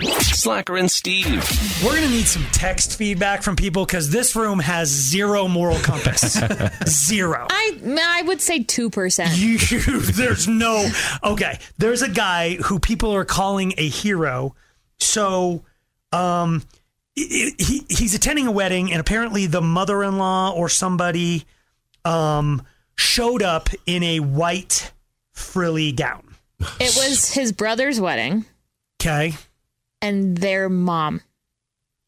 Slacker and Steve. We're going to need some text feedback from people because this room has zero moral compass. zero. I I would say two percent. You, there's no. Okay, there's a guy who people are calling a hero. So, um, he, he he's attending a wedding, and apparently the mother-in-law or somebody, um, showed up in a white frilly gown. It was his brother's wedding Okay, and their mom.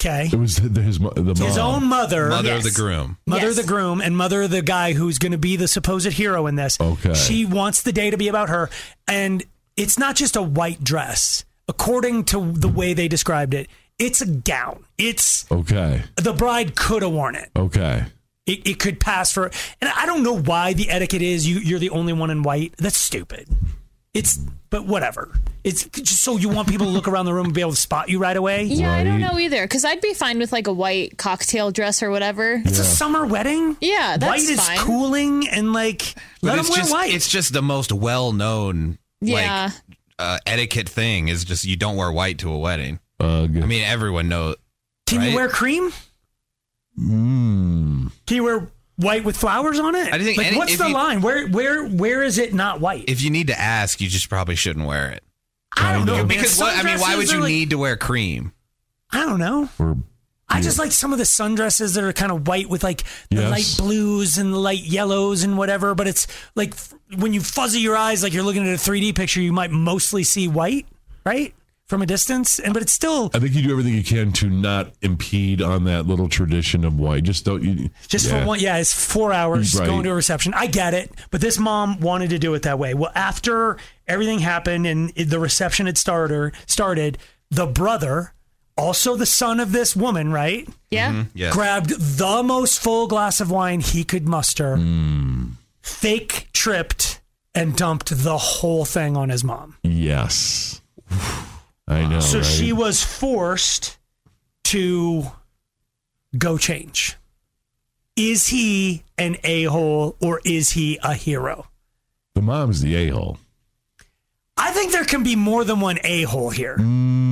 okay. It was the, his mo- the mom. His own mother, Mother of Yes. the groom. mother of Yes. the groom, and mother of the guy who's going to be the supposed hero in this. Okay. She wants the day to be about her, and it's not just a white dress. According to the way they described it, it's a gown. It's Okay. the bride could have worn it. Okay. It, it could pass for, and I don't know why the etiquette is you you're the only one in white. That's stupid. It's but whatever. It's just so you want people to look around the room and be able to spot you right away. Yeah, I don't know either because I'd be fine with like a white cocktail dress or whatever. It's a summer wedding. Yeah, that's white is cooling and like let them it's wear just white. it's just the most well known Yeah. like uh, etiquette thing is just you don't wear white to a wedding. Uh, I mean everyone knows. Can you right? wear cream? mm, Can you wear white with flowers on it? I think like, any- what's if the you- line? Where where where is it not white? If you need to ask, you just probably shouldn't wear it. I don't know. Because what, I mean, why would you like- need to wear cream? I don't know. or I just like some of the sundresses that are kind of white with like the Yes. light blues and the light yellows and whatever. But it's like f- when you fuzzy your eyes, like you're looking at a 3D picture, you might mostly see white, right, from a distance. And but it's still I think you do everything you can to not impede on that little tradition of white. Just don't you just yeah. for one. Yeah, it's four hours Right. going to a reception. I get it, but this mom wanted to do it that way. Well, after everything happened and the reception had started, started the brother, also the son of this woman, right? yeah. Mm-hmm. Mm-hmm. Yes. grabbed the most full glass of wine he could muster, mm. fake tripped, and dumped the whole thing on his mom. Yes. I know. so right? she was forced to go change. Is he an a hole or is he a hero? the mom's the a hole. I think there can be more than one a hole here. Mm.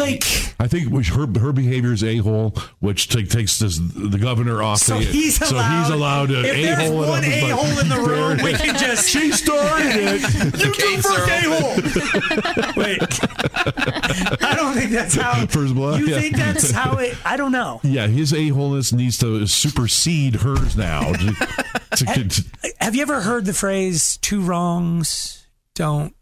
Like, I think which her her behavior is a hole, which ta- takes this, the governor off. so the, he's so allowed. he's allowed an If a there's hole. one a hole in the room, we can just. She started it. You do gates first a hole. Wait, I don't think that's how. First blood, You yeah. think that's how it? I don't know. Yeah, his a holeness needs to supersede hers now. to, to, to, Have you ever heard the phrase two wrongs don't?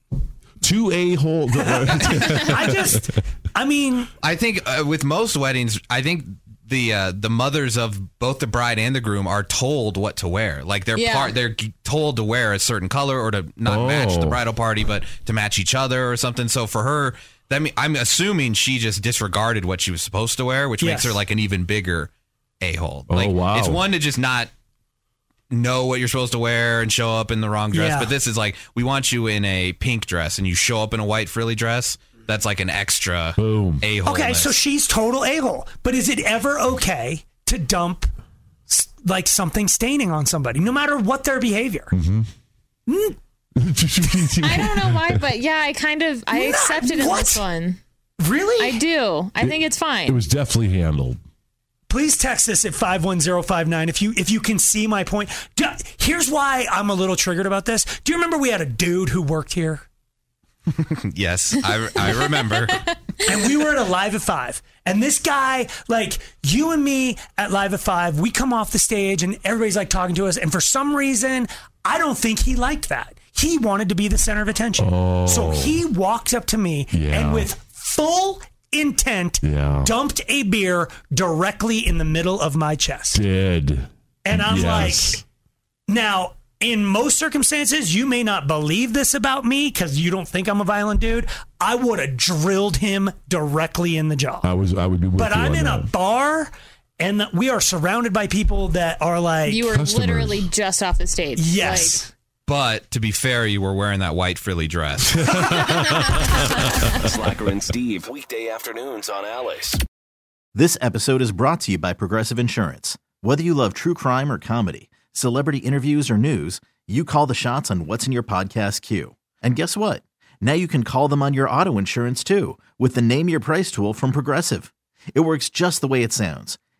Two a hole. I just, I mean, I think uh, with most weddings, I think the uh, the mothers of both the bride and the groom are told what to wear. Like they're Yeah. part, they're told to wear a certain color or to not match the Oh. bridal party, but to match each other or something. So for her, that mean, I'm assuming she just disregarded what she was supposed to wear, which makes her like an even bigger a hole. Oh, like, wow. It's one to just not know what you're supposed to wear and show up in the wrong dress. Yeah. But this is like we want you in a pink dress and you show up in a white frilly dress. That's like an extra Boom. a hole. okay, so she's total a hole. But is it ever okay to dump like something staining on somebody, no matter what their behavior? mm-hmm I don't know why, but yeah, I kind of I Not- accepted in what? this one. Really? I do. I think it's fine. it was definitely handled. Please text us at 51059 if you if you can see my point. D- Here's why I'm a little triggered about this. Do you remember we had a dude who worked here? Yes, I, I remember. and we were at a live at five and this guy like you and me at live at five we come off the stage and everybody's like talking to us and for some reason i don't think he liked that he wanted to be the center of attention oh. so he walked up to me Yeah. and with full intent Yeah. dumped a beer directly in the middle of my chest Did. and i'm Yes. like now in most circumstances, you may not believe this about me because you don't think I'm a violent dude. I would have drilled him directly in the jaw. I was I would be but I'm in that. a bar and we are surrounded by people that are like, You were Customers. literally just off the stage. yes. But to be fair, you were wearing that white frilly dress. Slacker and Steve, weekday afternoons on Alice. This episode is brought to you by Progressive Insurance. Whether you love true crime or comedy, celebrity interviews or news, you call the shots on what's in your podcast queue. And guess what? Now you can call them on your auto insurance too with the Name Your Price tool from Progressive. It works just the way it sounds.